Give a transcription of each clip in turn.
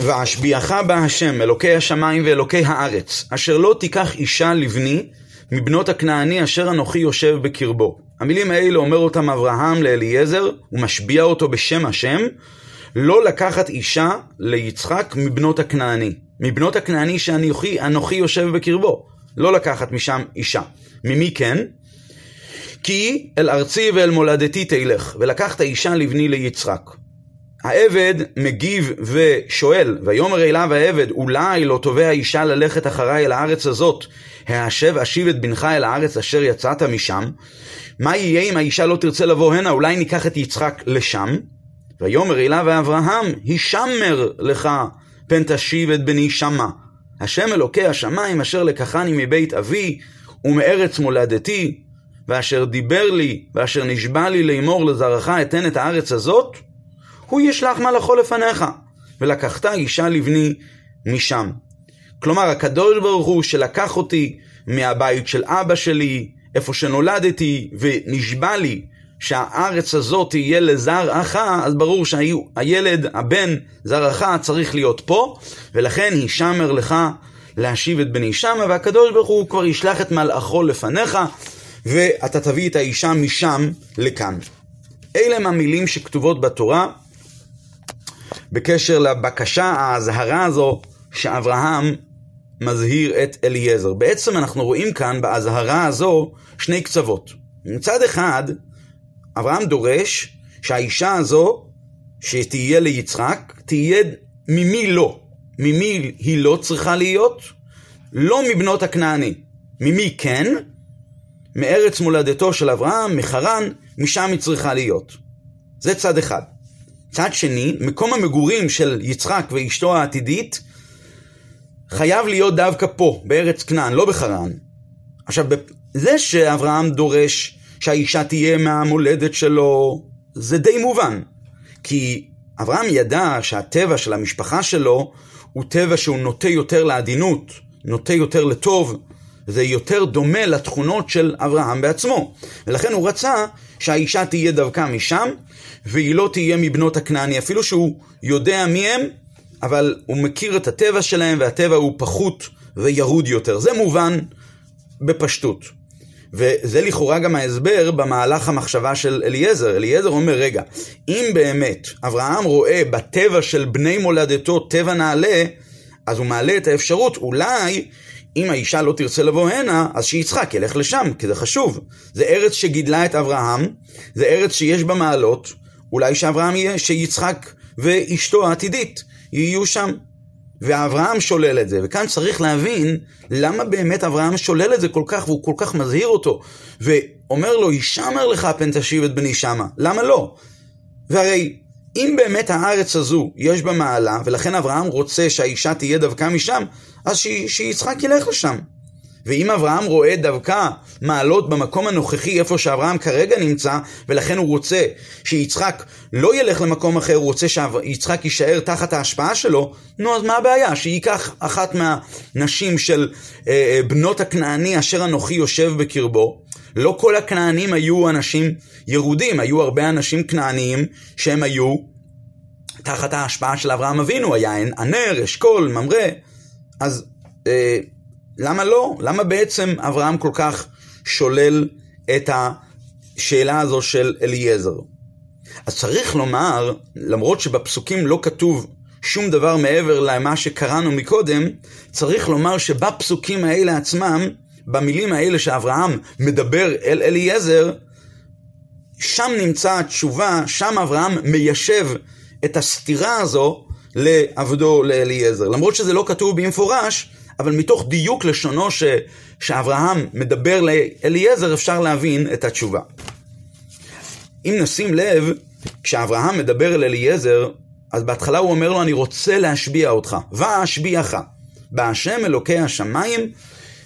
ואשביעך בה השם, אלוקי השמיים ואלוקי הארץ, אשר לא תיקח אישה לבני מבנות הכנעני אשר אנוכי יושב בקרבו. המילים האלה אומר אותם אברהם לאליעזר, ומשביע אותו בשם השם, לא לקחת אישה ליצחק מבנות הכנעני. מבנות הכנעני שאנוכי יושב בקרבו. לא לקחת משם אישה. ממי כן? כי אל ארצי ואל מולדתי תלך, ולקחת אישה לבני ליצחק. העבד מגיב ושואל, ויאמר אליו העבד, אולי לא תובע אישה ללכת אחריי אל הארץ הזאת, האשב אשיב את בנך אל הארץ אשר יצאת משם? מה יהיה אם האישה לא תרצה לבוא הנה, אולי ניקח את יצחק לשם? ויאמר אליו אברהם, הישמר לך פן תשיב את בני שמה. השם אלוקי השמיים אשר לקחני מבית אבי ומארץ מולדתי, ואשר דיבר לי, ואשר נשבע לי לאמור לזרעך אתן את הארץ הזאת, הוא ישלח מלאכו לפניך, ולקחת אישה לבני משם. כלומר, הקדוש ברוך הוא שלקח אותי מהבית של אבא שלי, איפה שנולדתי, ונשבע לי שהארץ הזאת תהיה לזרעך, אז ברור שהילד, הבן, זרעך, צריך להיות פה, ולכן הישמר לך להשיב את בני שמה, והקדוש ברוך הוא כבר ישלח את מלאכו לפניך, ואתה תביא את האישה משם לכאן. אלה הם המילים שכתובות בתורה בקשר לבקשה, האזהרה הזו, שאברהם מזהיר את אליעזר. בעצם אנחנו רואים כאן באזהרה הזו שני קצוות. מצד אחד, אברהם דורש שהאישה הזו שתהיה ליצחק, תהיה ממי לא. ממי היא לא צריכה להיות? לא מבנות הכנעני. ממי כן? מארץ מולדתו של אברהם, מחרן, משם היא צריכה להיות. זה צד אחד. צד שני, מקום המגורים של יצחק ואשתו העתידית חייב להיות דווקא פה, בארץ כנען, לא בחרן. עכשיו, זה שאברהם דורש שהאישה תהיה מהמולדת שלו, זה די מובן. כי אברהם ידע שהטבע של המשפחה שלו הוא טבע שהוא נוטה יותר לעדינות, נוטה יותר לטוב, זה יותר דומה לתכונות של אברהם בעצמו. ולכן הוא רצה שהאישה תהיה דווקא משם, והיא לא תהיה מבנות הכנעני, אפילו שהוא יודע מי הם, אבל הוא מכיר את הטבע שלהם, והטבע הוא פחות וירוד יותר. זה מובן בפשטות. וזה לכאורה גם ההסבר במהלך המחשבה של אליעזר. אליעזר אומר, רגע, אם באמת אברהם רואה בטבע של בני מולדתו טבע נעלה, אז הוא מעלה את האפשרות, אולי אם האישה לא תרצה לבוא הנה, אז שיצחק ילך לשם, כי זה חשוב. זה ארץ שגידלה את אברהם, זה ארץ שיש בה מעלות, אולי שאברהם יהיה, שיצחק ואשתו העתידית יהיו שם. ואברהם שולל את זה, וכאן צריך להבין למה באמת אברהם שולל את זה כל כך, והוא כל כך מזהיר אותו, ואומר לו, הישמר לך פן תשיב את בני שמה, למה לא? והרי אם באמת הארץ הזו יש בה מעלה, ולכן אברהם רוצה שהאישה תהיה דווקא משם, אז שיצחק ילך לשם. ואם אברהם רואה דווקא מעלות במקום הנוכחי איפה שאברהם כרגע נמצא, ולכן הוא רוצה שיצחק לא ילך למקום אחר, הוא רוצה שיצחק יישאר תחת ההשפעה שלו, נו אז מה הבעיה? שייקח אחת מהנשים של אה, אה, בנות הכנעני אשר אנוכי יושב בקרבו. לא כל הכנענים היו אנשים ירודים, היו הרבה אנשים כנעניים שהם היו תחת ההשפעה של אברהם אבינו, היה ענר, אשכול, ממרא. אז אה, למה לא? למה בעצם אברהם כל כך שולל את השאלה הזו של אליעזר? אז צריך לומר, למרות שבפסוקים לא כתוב שום דבר מעבר למה שקראנו מקודם, צריך לומר שבפסוקים האלה עצמם, במילים האלה שאברהם מדבר אל אליעזר, שם נמצא התשובה, שם אברהם מיישב את הסתירה הזו לעבדו לאליעזר. למרות שזה לא כתוב במפורש, אבל מתוך דיוק לשונו ש, שאברהם מדבר לאליעזר, אפשר להבין את התשובה. אם נשים לב, כשאברהם מדבר אל אליעזר, אז בהתחלה הוא אומר לו, אני רוצה להשביע אותך, ואשביעך, בהשם אלוקי השמיים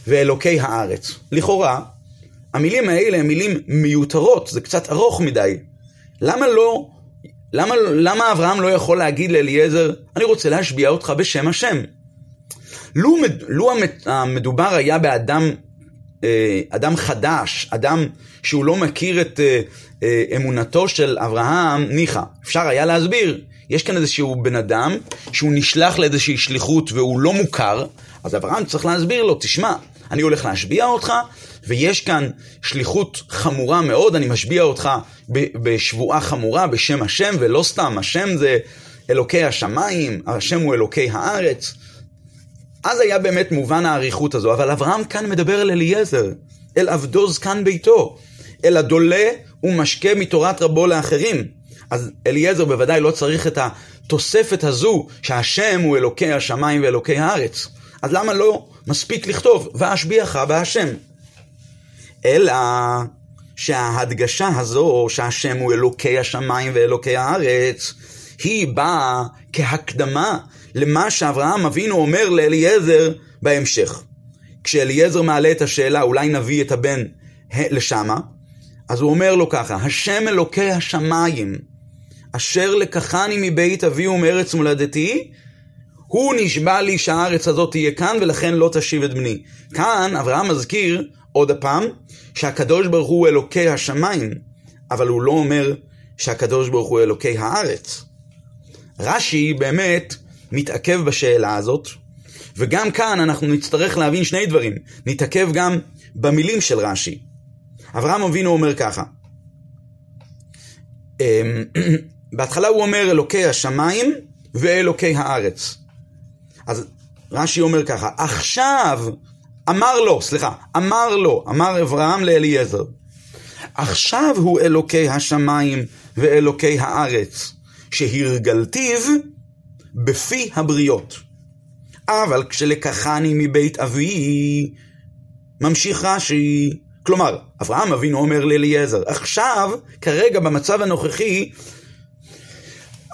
ואלוקי הארץ. לכאורה, המילים האלה הן מילים מיותרות, זה קצת ארוך מדי. למה לא, למה, למה אברהם לא יכול להגיד לאליעזר, אני רוצה להשביע אותך בשם השם? לו, לו המדובר היה באדם אה, אדם חדש, אדם שהוא לא מכיר את אה, אה, אמונתו של אברהם, ניחא, אפשר היה להסביר. יש כאן איזשהו בן אדם שהוא נשלח לאיזושהי שליחות והוא לא מוכר, אז אברהם צריך להסביר לו, תשמע, אני הולך להשביע אותך, ויש כאן שליחות חמורה מאוד, אני משביע אותך בשבועה חמורה בשם השם, ולא סתם, השם זה אלוקי השמיים, השם הוא אלוקי הארץ. אז היה באמת מובן האריכות הזו, אבל אברהם כאן מדבר אל אליעזר, אל עבדו זקן ביתו, אל הדולה ומשקה מתורת רבו לאחרים. אז אליעזר בוודאי לא צריך את התוספת הזו, שהשם הוא אלוקי השמיים ואלוקי הארץ. אז למה לא מספיק לכתוב, ואשביעך בהשם? אלא שההדגשה הזו, שהשם הוא אלוקי השמיים ואלוקי הארץ, היא באה כהקדמה למה שאברהם אבינו אומר לאליעזר בהמשך. כשאליעזר מעלה את השאלה, אולי נביא את הבן לשמה, אז הוא אומר לו ככה, השם אלוקי השמיים, אשר לקחני מבית אבי ומארץ מולדתי, הוא נשבע לי שהארץ הזאת תהיה כאן, ולכן לא תשיב את בני. כאן אברהם מזכיר עוד הפעם, שהקדוש ברוך הוא אלוקי השמיים, אבל הוא לא אומר שהקדוש ברוך הוא אלוקי הארץ. רש"י באמת מתעכב בשאלה הזאת, וגם כאן אנחנו נצטרך להבין שני דברים. נתעכב גם במילים של רש"י. אברהם אבינו אומר ככה, אמ, בהתחלה הוא אומר אלוקי השמיים ואלוקי הארץ. אז רש"י אומר ככה, עכשיו אמר לו, סליחה, אמר לו, אמר אברהם לאליעזר, עכשיו הוא אלוקי השמיים ואלוקי הארץ, שהרגלתיו בפי הבריות. אבל כשלקחני מבית אבי, ממשיך רש"י, כלומר, אברהם אבינו אומר לאליעזר, עכשיו, כרגע במצב הנוכחי,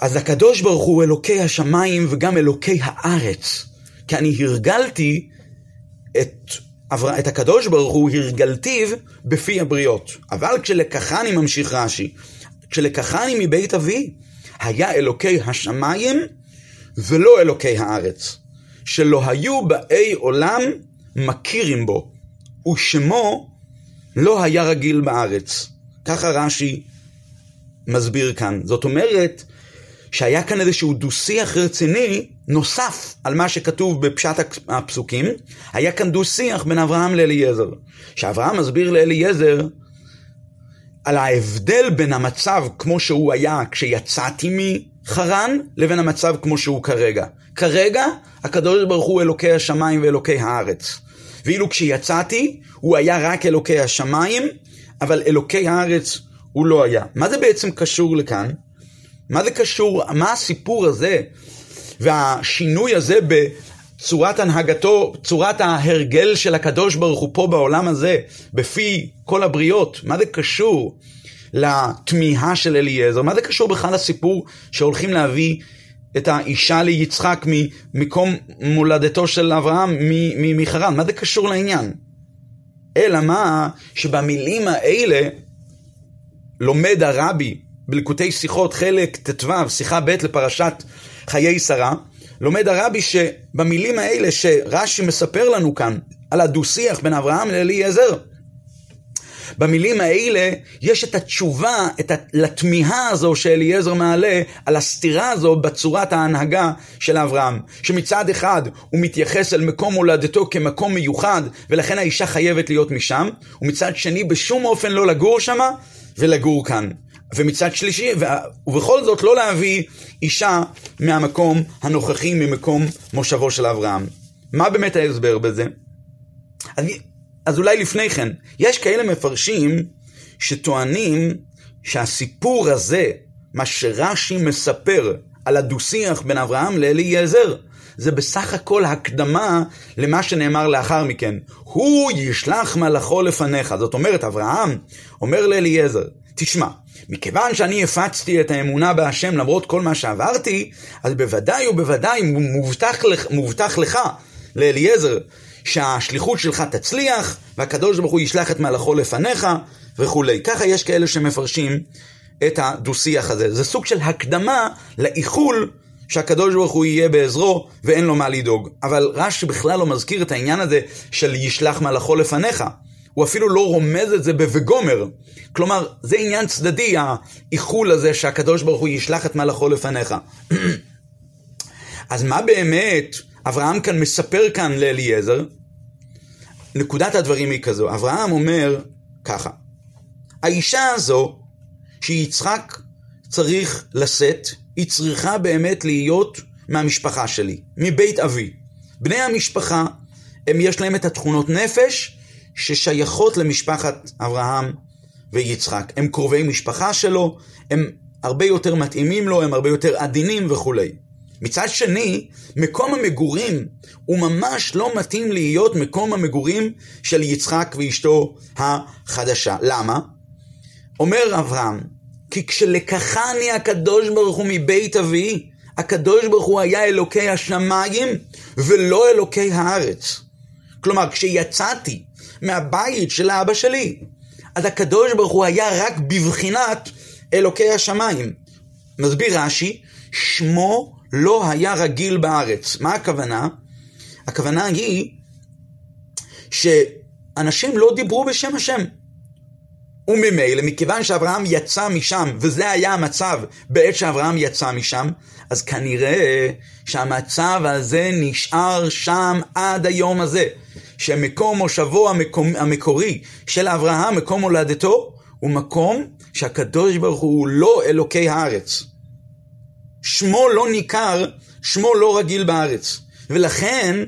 אז הקדוש ברוך הוא אלוקי השמיים וגם אלוקי הארץ. כי אני הרגלתי את, את הקדוש ברוך הוא, הרגלתיו בפי הבריות. אבל כשלקחני, ממשיך רש"י, כשלקחני מבית אבי, היה אלוקי השמיים ולא אלוקי הארץ, שלא היו באי עולם מכירים בו, ושמו לא היה רגיל בארץ. ככה רש"י מסביר כאן. זאת אומרת, שהיה כאן איזשהו דו-שיח רציני נוסף על מה שכתוב בפשט הפסוקים, היה כאן דו-שיח בין אברהם לאליעזר. שאברהם מסביר לאליעזר על ההבדל בין המצב כמו שהוא היה כשיצאתי מחרן, לבין המצב כמו שהוא כרגע. כרגע, הקדוש ברוך הוא אלוקי השמיים ואלוקי הארץ. ואילו כשיצאתי, הוא היה רק אלוקי השמיים, אבל אלוקי הארץ הוא לא היה. מה זה בעצם קשור לכאן? מה זה קשור, מה הסיפור הזה והשינוי הזה בצורת הנהגתו, צורת ההרגל של הקדוש ברוך הוא פה בעולם הזה, בפי כל הבריות, מה זה קשור לתמיהה של אליעזר? מה זה קשור בכלל לסיפור שהולכים להביא את האישה ליצחק ממקום מולדתו של אברהם מחרן? מה זה קשור לעניין? אלא מה שבמילים האלה לומד הרבי בלקוטי שיחות, חלק ט"ו, שיחה ב' לפרשת חיי שרה, לומד הרבי שבמילים האלה שרש"י מספר לנו כאן, על הדו-שיח בין אברהם לאליעזר, במילים האלה יש את התשובה, את ה... לתמיהה הזו שאליעזר מעלה, על הסתירה הזו בצורת ההנהגה של אברהם. שמצד אחד הוא מתייחס אל מקום הולדתו כמקום מיוחד, ולכן האישה חייבת להיות משם, ומצד שני בשום אופן לא לגור שמה, ולגור כאן. ומצד שלישי, ובכל זאת לא להביא אישה מהמקום הנוכחי, ממקום מושבו של אברהם. מה באמת ההסבר בזה? אני, אז אולי לפני כן, יש כאלה מפרשים שטוענים שהסיפור הזה, מה שרש"י מספר על הדו-שיח בין אברהם לאליעזר, זה בסך הכל הקדמה למה שנאמר לאחר מכן. הוא ישלח מלאכו לפניך. זאת אומרת, אברהם אומר לאליעזר, תשמע, מכיוון שאני הפצתי את האמונה בהשם למרות כל מה שעברתי, אז בוודאי ובוודאי מובטח לך, מובטח לך, לאליעזר, שהשליחות שלך תצליח, והקדוש ברוך הוא ישלח את מלאכו לפניך, וכולי. ככה יש כאלה שמפרשים את הדו-שיח הזה. זה סוג של הקדמה לאיחול שהקדוש ברוך הוא יהיה בעזרו ואין לו מה לדאוג. אבל רש"י בכלל לא מזכיר את העניין הזה של ישלח מלאכו לפניך. הוא אפילו לא רומז את זה ב"וגומר". כלומר, זה עניין צדדי, האיחול הזה שהקדוש ברוך הוא ישלח את מלאכו לפניך. אז מה באמת אברהם כאן מספר כאן לאליעזר? נקודת הדברים היא כזו, אברהם אומר ככה, האישה הזו שיצחק צריך לשאת, היא צריכה באמת להיות מהמשפחה שלי, מבית אבי. בני המשפחה, הם יש להם את התכונות נפש ששייכות למשפחת אברהם ויצחק. הם קרובי משפחה שלו, הם הרבה יותר מתאימים לו, הם הרבה יותר עדינים וכולי. מצד שני, מקום המגורים הוא ממש לא מתאים להיות מקום המגורים של יצחק ואשתו החדשה. למה? אומר אברהם, כי כשלקחני הקדוש ברוך הוא מבית אבי, הקדוש ברוך הוא היה אלוקי השמיים ולא אלוקי הארץ. כלומר, כשיצאתי מהבית של אבא שלי, אז הקדוש ברוך הוא היה רק בבחינת אלוקי השמיים. מסביר רש"י, שמו לא היה רגיל בארץ. מה הכוונה? הכוונה היא שאנשים לא דיברו בשם השם. וממילא, מכיוון שאברהם יצא משם, וזה היה המצב בעת שאברהם יצא משם, אז כנראה שהמצב הזה נשאר שם עד היום הזה. שמקום מושבו המקום, המקורי של אברהם, מקום הולדתו, הוא מקום שהקדוש ברוך הוא לא אלוקי הארץ. שמו לא ניכר, שמו לא רגיל בארץ. ולכן,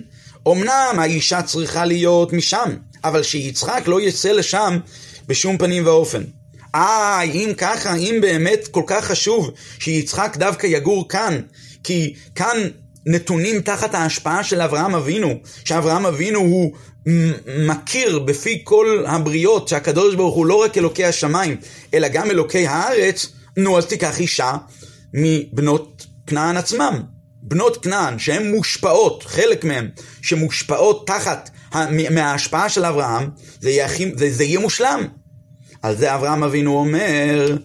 אמנם האישה צריכה להיות משם, אבל שיצחק לא יצא לשם בשום פנים ואופן. אה, אם ככה, אם באמת כל כך חשוב שיצחק דווקא יגור כאן, כי כאן נתונים תחת ההשפעה של אברהם אבינו, שאברהם אבינו הוא מכיר בפי כל הבריות שהקדוש ברוך הוא לא רק אלוקי השמיים, אלא גם אלוקי הארץ, נו אז תיקח אישה מבנות כנען עצמם. בנות כנען שהן מושפעות, חלק מהן, שמושפעות תחת, מההשפעה של אברהם, זה יהיה, זה, זה יהיה מושלם. על זה אברהם אבינו אומר,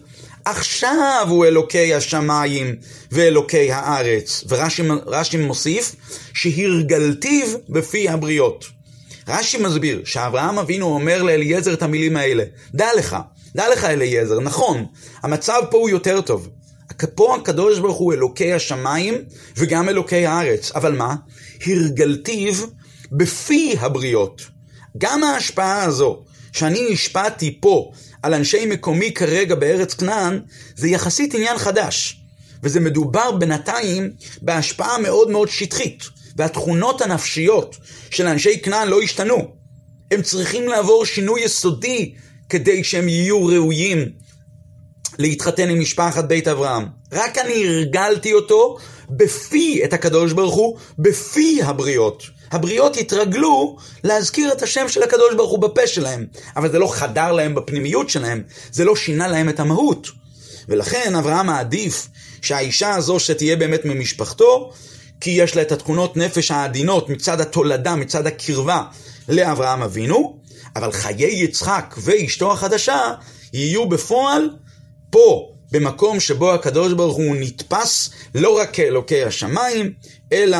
עכשיו הוא אלוקי השמיים ואלוקי הארץ. ורש"י מוסיף, שהרגלתיו בפי הבריות. רש"י מסביר שאברהם אבינו אומר לאליעזר את המילים האלה, דע לך, דע לך אליעזר, נכון, המצב פה הוא יותר טוב. פה הקדוש ברוך הוא אלוקי השמיים וגם אלוקי הארץ, אבל מה? הרגלתיו בפי הבריות. גם ההשפעה הזו שאני השפעתי פה על אנשי מקומי כרגע בארץ כנען, זה יחסית עניין חדש. וזה מדובר בינתיים בהשפעה מאוד מאוד שטחית, והתכונות הנפשיות של אנשי כנען לא השתנו. הם צריכים לעבור שינוי יסודי כדי שהם יהיו ראויים להתחתן עם משפחת בית אברהם. רק אני הרגלתי אותו בפי את הקדוש ברוך הוא, בפי הבריות. הבריות התרגלו להזכיר את השם של הקדוש ברוך הוא בפה שלהם, אבל זה לא חדר להם בפנימיות שלהם, זה לא שינה להם את המהות. ולכן אברהם מעדיף שהאישה הזו שתהיה באמת ממשפחתו, כי יש לה את התכונות נפש העדינות מצד התולדה, מצד הקרבה לאברהם אבינו, אבל חיי יצחק ואשתו החדשה יהיו בפועל פה, במקום שבו הקדוש ברוך הוא נתפס לא רק כאלוקי השמיים, אלא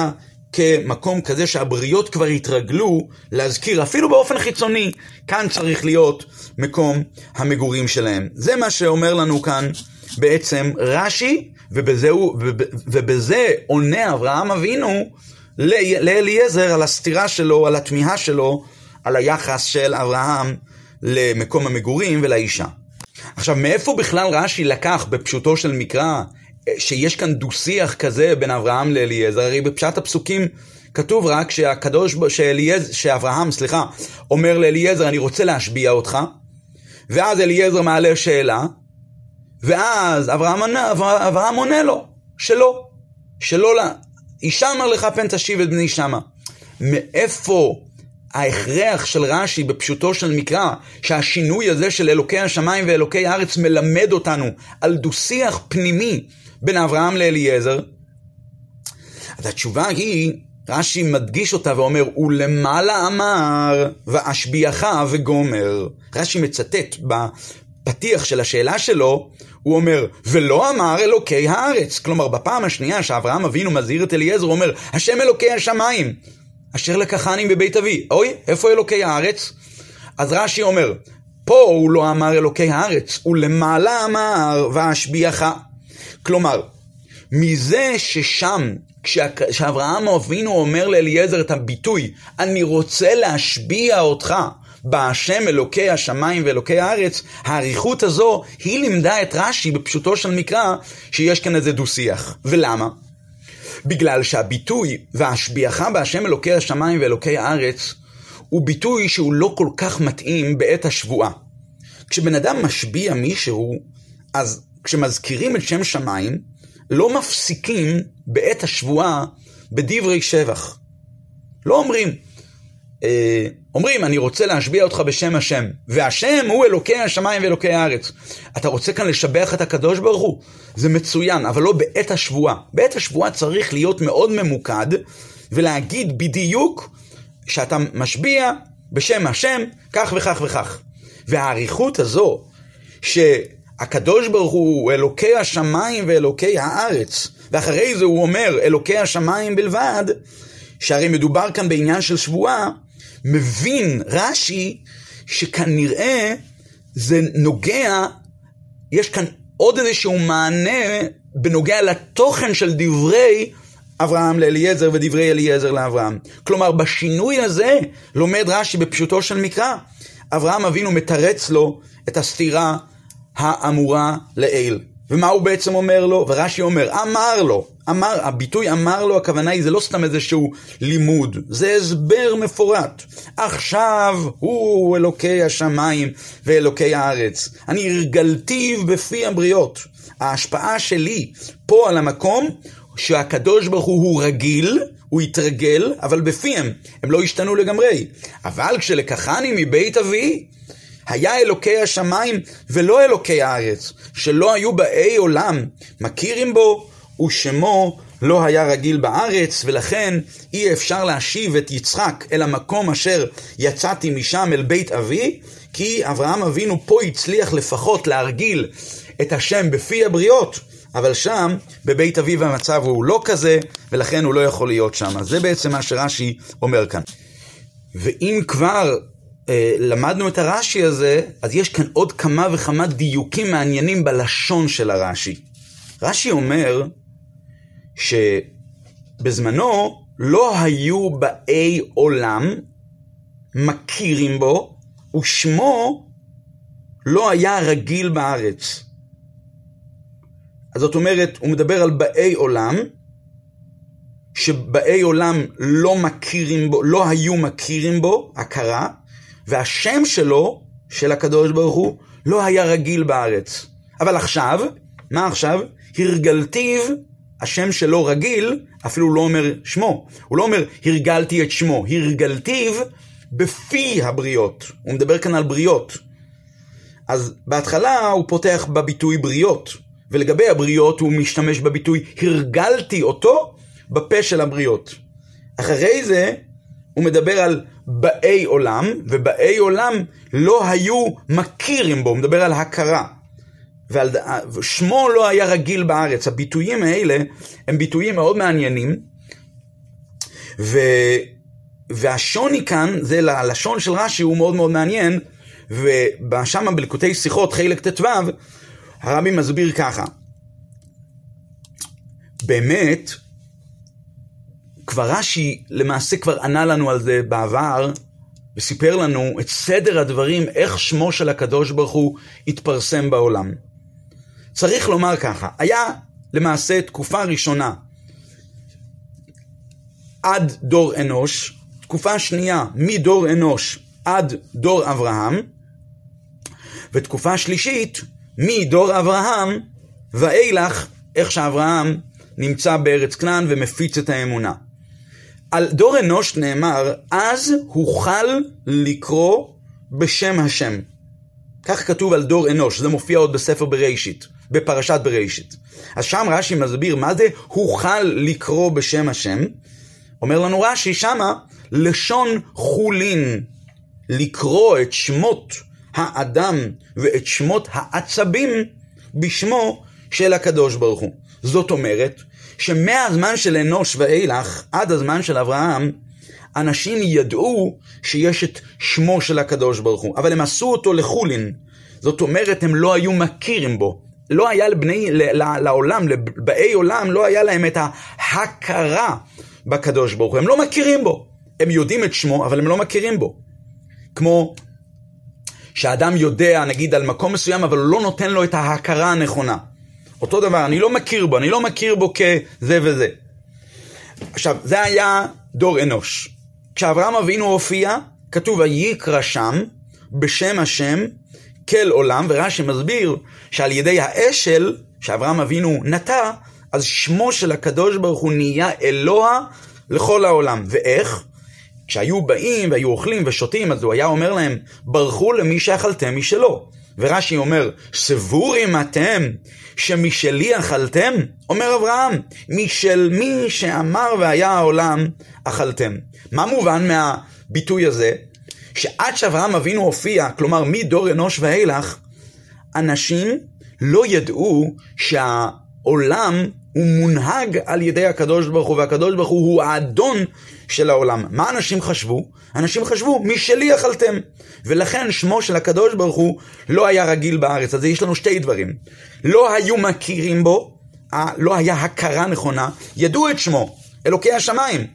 כמקום כזה שהבריות כבר התרגלו להזכיר, אפילו באופן חיצוני, כאן צריך להיות מקום המגורים שלהם. זה מה שאומר לנו כאן בעצם רש"י, ובזה, ובזה עונה אברהם אבינו לאליעזר על הסתירה שלו, על התמיהה שלו, על היחס של אברהם למקום המגורים ולאישה. עכשיו, מאיפה בכלל רש"י לקח בפשוטו של מקרא שיש כאן דו-שיח כזה בין אברהם לאליעזר, הרי בפשט הפסוקים כתוב רק שהקדוש, שאליעז, שאברהם, סליחה, אומר לאליעזר, אני רוצה להשביע אותך, ואז אליעזר מעלה שאלה, ואז אברהם, אברהם עונה לו, שלא, שלא, אישה אמר לך פן תשיב את בני שמה. מאיפה ההכרח של רש"י בפשוטו של מקרא, שהשינוי הזה של אלוקי השמיים ואלוקי הארץ מלמד אותנו על דו-שיח פנימי בין אברהם לאליעזר? אז התשובה היא, רש"י מדגיש אותה ואומר, ולמעלה אמר, ואשביעך וגומר. רש"י מצטט בפתיח של השאלה שלו, הוא אומר, ולא אמר אלוקי הארץ. כלומר, בפעם השנייה שאברהם אבינו מזהיר את אליעזר, הוא אומר, השם אלוקי השמיים, אשר לקחני בבית אבי. אוי, איפה אלוקי הארץ? אז רש"י אומר, פה הוא לא אמר אלוקי הארץ, הוא למעלה אמר ואשביעך. כלומר, מזה ששם, כשאברהם אבינו אומר לאליעזר את הביטוי, אני רוצה להשביע אותך בהשם אלוקי השמיים ואלוקי הארץ, האריכות הזו, היא לימדה את רש"י בפשוטו של מקרא, שיש כאן איזה דו-שיח. ולמה? בגלל שהביטוי והשביעך בהשם אלוקי השמיים ואלוקי הארץ הוא ביטוי שהוא לא כל כך מתאים בעת השבועה. כשבן אדם משביע מישהו, אז כשמזכירים את שם שמיים, לא מפסיקים בעת השבועה בדברי שבח. לא אומרים, אומרים, אני רוצה להשביע אותך בשם השם, והשם הוא אלוקי השמיים ואלוקי הארץ. אתה רוצה כאן לשבח את הקדוש ברוך הוא? זה מצוין, אבל לא בעת השבועה. בעת השבועה צריך להיות מאוד ממוקד, ולהגיד בדיוק שאתה משביע בשם השם, כך וכך וכך. והאריכות הזו, שהקדוש ברוך הוא אלוקי השמיים ואלוקי הארץ, ואחרי זה הוא אומר אלוקי השמיים בלבד, שהרי מדובר כאן בעניין של שבועה, מבין רש"י שכנראה זה נוגע, יש כאן עוד איזשהו מענה בנוגע לתוכן של דברי אברהם לאליעזר ודברי אליעזר לאברהם. כלומר, בשינוי הזה לומד רש"י בפשוטו של מקרא, אברהם אבינו מתרץ לו את הסתירה האמורה לעיל. ומה הוא בעצם אומר לו? ורש"י אומר, אמר לו, אמר, הביטוי אמר לו, הכוונה היא, זה לא סתם איזשהו לימוד, זה הסבר מפורט. עכשיו הוא אלוקי השמיים ואלוקי הארץ. אני הרגלתיו בפי הבריות. ההשפעה שלי פה על המקום, שהקדוש ברוך הוא הוא רגיל, הוא התרגל, אבל בפיהם, הם לא השתנו לגמרי. אבל כשלקחני מבית אבי, היה אלוקי השמיים ולא אלוקי הארץ, שלא היו באי עולם, מכירים בו, ושמו לא היה רגיל בארץ, ולכן אי אפשר להשיב את יצחק אל המקום אשר יצאתי משם אל בית אבי, כי אברהם אבינו פה הצליח לפחות להרגיל את השם בפי הבריות, אבל שם, בבית אביו המצב הוא לא כזה, ולכן הוא לא יכול להיות שם. זה בעצם מה שרש"י אומר כאן. ואם כבר אה, למדנו את הרש"י הזה, אז יש כאן עוד כמה וכמה דיוקים מעניינים בלשון של הרש"י. רש"י אומר שבזמנו לא היו באי עולם מכירים בו, ושמו לא היה רגיל בארץ. אז זאת אומרת, הוא מדבר על באי עולם, שבאי עולם לא מכירים בו, לא היו מכירים בו, הכרה, והשם שלו, של הקדוש ברוך הוא, לא היה רגיל בארץ. אבל עכשיו, מה עכשיו? הרגלתיו, השם שלו רגיל, אפילו לא אומר שמו. הוא לא אומר הרגלתי את שמו, הרגלתיו בפי הבריות. הוא מדבר כאן על בריות. אז בהתחלה הוא פותח בביטוי בריות, ולגבי הבריות הוא משתמש בביטוי הרגלתי אותו בפה של הבריות. אחרי זה הוא מדבר על באי עולם, ובאי עולם לא היו מכירים בו, הוא מדבר על הכרה. ושמו לא היה רגיל בארץ. הביטויים האלה הם ביטויים מאוד מעניינים, ו... והשוני כאן, זה הלשון של רש"י הוא מאוד מאוד מעניין, ושם בלקוטי שיחות, חלק ט"ו, הרבי מסביר ככה. באמת, כבר רש"י למעשה כבר ענה לנו על זה בעבר, וסיפר לנו את סדר הדברים, איך שמו של הקדוש ברוך הוא התפרסם בעולם. צריך לומר ככה, היה למעשה תקופה ראשונה עד דור אנוש, תקופה שנייה מדור אנוש עד דור אברהם, ותקופה שלישית מדור אברהם ואילך, איך שאברהם נמצא בארץ כנען ומפיץ את האמונה. על דור אנוש נאמר, אז הוכל לקרוא בשם השם. כך כתוב על דור אנוש, זה מופיע עוד בספר בראשית, בפרשת בראשית. אז שם רש"י מסביר מה זה הוכל לקרוא בשם השם. אומר לנו רש"י שמה, לשון חולין, לקרוא את שמות האדם ואת שמות העצבים בשמו של הקדוש ברוך הוא. זאת אומרת, שמהזמן של אנוש ואילך עד הזמן של אברהם, אנשים ידעו שיש את שמו של הקדוש ברוך הוא, אבל הם עשו אותו לחולין. זאת אומרת, הם לא היו מכירים בו. לא היה לבני, לעולם, לבאי עולם, לא היה להם את ההכרה בקדוש ברוך הוא. הם לא מכירים בו. הם יודעים את שמו, אבל הם לא מכירים בו. כמו שאדם יודע, נגיד, על מקום מסוים, אבל הוא לא נותן לו את ההכרה הנכונה. אותו דבר, אני לא מכיר בו, אני לא מכיר בו כזה וזה. עכשיו, זה היה דור אנוש. כשאברהם אבינו הופיע, כתוב ויקרא שם בשם השם כל עולם, ורש"י מסביר שעל ידי האשל שאברהם אבינו נטע, אז שמו של הקדוש ברוך הוא נהיה אלוה לכל העולם. ואיך? כשהיו באים והיו אוכלים ושותים, אז הוא היה אומר להם, ברכו למי שאכלתם משלו. ורש"י אומר, סבורים אתם שמשלי אכלתם? אומר אברהם, משל מי שאמר והיה העולם אכלתם. מה מובן מהביטוי הזה? שעד שאברהם אבינו הופיע, כלומר מדור אנוש ואילך, אנשים לא ידעו שהעולם הוא מונהג על ידי הקדוש ברוך הוא, והקדוש ברוך הוא הוא האדון של העולם. מה אנשים חשבו? אנשים חשבו, משלי אכלתם. ולכן שמו של הקדוש ברוך הוא לא היה רגיל בארץ. אז יש לנו שתי דברים. לא היו מכירים בו, לא היה הכרה נכונה, ידעו את שמו, אלוקי השמיים,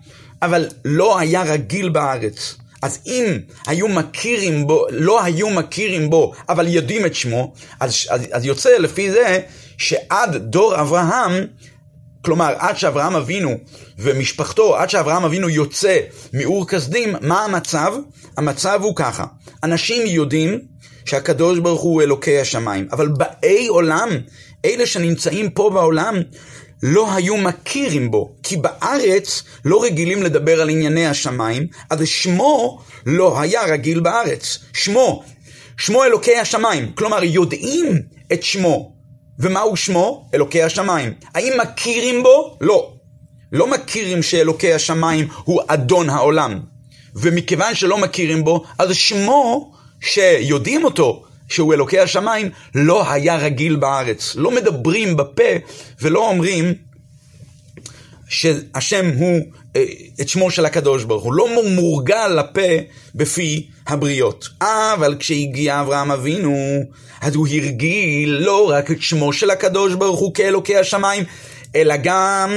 אבל לא היה רגיל בארץ. אז אם היו מכירים בו, לא היו מכירים בו, אבל יודעים את שמו, אז, אז, אז יוצא לפי זה שעד דור אברהם, כלומר עד שאברהם אבינו ומשפחתו, עד שאברהם אבינו יוצא מאור כסדים, מה המצב? המצב הוא ככה, אנשים יודעים שהקדוש ברוך הוא אלוקי השמיים, אבל באי עולם, אלה שנמצאים פה בעולם, לא היו מכירים בו, כי בארץ לא רגילים לדבר על ענייני השמיים, אז שמו לא היה רגיל בארץ. שמו, שמו אלוקי השמיים, כלומר יודעים את שמו. ומהו שמו? אלוקי השמיים. האם מכירים בו? לא. לא מכירים שאלוקי השמיים הוא אדון העולם. ומכיוון שלא מכירים בו, אז שמו, שיודעים אותו, שהוא אלוקי השמיים, לא היה רגיל בארץ. לא מדברים בפה ולא אומרים שהשם הוא אה, את שמו של הקדוש ברוך הוא. לא מורגל לפה בפי הבריות. אבל כשהגיע אברהם אבינו, אז הוא הרגיל לא רק את שמו של הקדוש ברוך הוא כאלוקי השמיים, אלא גם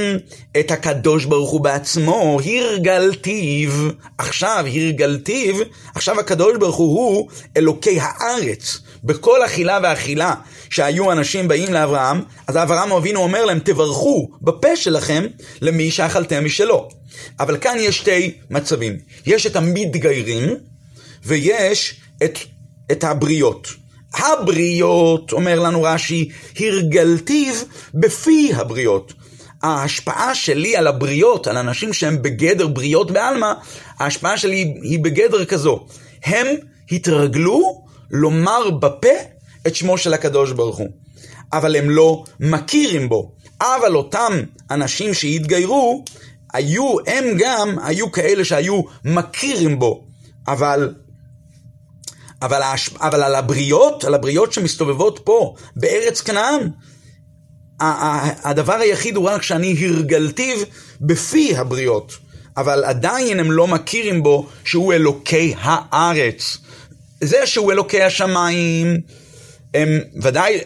את הקדוש ברוך הוא בעצמו, הרגלתיו. עכשיו הרגלתיו, עכשיו הקדוש ברוך הוא אלוקי הארץ. בכל אכילה ואכילה שהיו אנשים באים לאברהם, אז אברהם אבינו אומר להם, תברכו בפה שלכם למי שאכלתם משלו. אבל כאן יש שתי מצבים. יש את המתגיירים, ויש את, את הבריות. הבריות, אומר לנו רש"י, הרגלתיו בפי הבריות. ההשפעה שלי על הבריות, על אנשים שהם בגדר בריות בעלמא, ההשפעה שלי היא בגדר כזו. הם התרגלו לומר בפה את שמו של הקדוש ברוך הוא. אבל הם לא מכירים בו. אבל אותם אנשים שהתגיירו, היו, הם גם היו כאלה שהיו מכירים בו. אבל אבל, ההש... אבל על הבריות, על הבריות שמסתובבות פה, בארץ כנען, הדבר היחיד הוא רק שאני הרגלתיו בפי הבריות, אבל עדיין הם לא מכירים בו שהוא אלוקי הארץ. זה שהוא אלוקי השמיים, הם ודאי,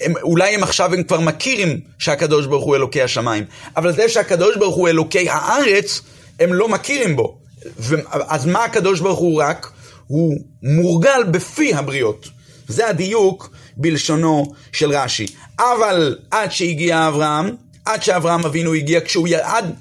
הם, אולי הם עכשיו הם כבר מכירים שהקדוש ברוך הוא אלוקי השמיים, אבל זה שהקדוש ברוך הוא אלוקי הארץ, הם לא מכירים בו. ו, אז מה הקדוש ברוך הוא רק? הוא מורגל בפי הבריות. זה הדיוק בלשונו של רש"י. אבל עד שהגיע אברהם, עד שאברהם אבינו הגיע, כשהוא י... עד,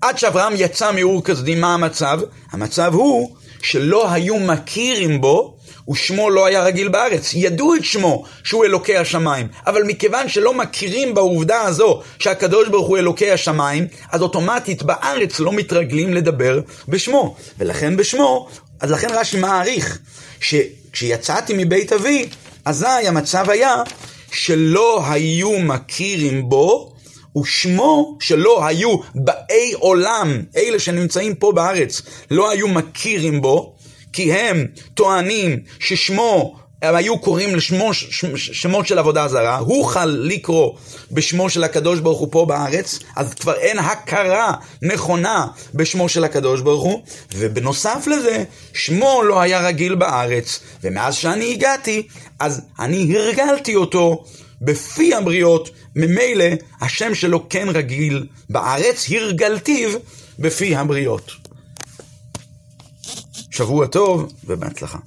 עד שאברהם יצא מאור כסדים, מה המצב? המצב הוא שלא היו מכירים בו, ושמו לא היה רגיל בארץ. ידעו את שמו, שהוא אלוקי השמיים. אבל מכיוון שלא מכירים בעובדה הזו שהקדוש ברוך הוא אלוקי השמיים, אז אוטומטית בארץ לא מתרגלים לדבר בשמו. ולכן בשמו אז לכן רש"י מעריך, שכשיצאתי מבית אבי, אזי המצב היה שלא היו מכירים בו, ושמו שלא היו באי עולם, אלה שנמצאים פה בארץ, לא היו מכירים בו, כי הם טוענים ששמו היו קוראים לשמו שמות של עבודה זרה, הוא חל לקרוא בשמו של הקדוש ברוך הוא פה בארץ, אז כבר אין הכרה נכונה בשמו של הקדוש ברוך הוא, ובנוסף לזה, שמו לא היה רגיל בארץ, ומאז שאני הגעתי, אז אני הרגלתי אותו בפי הבריות, ממילא השם שלו כן רגיל בארץ, הרגלתיו בפי הבריות. שבוע טוב ובהצלחה.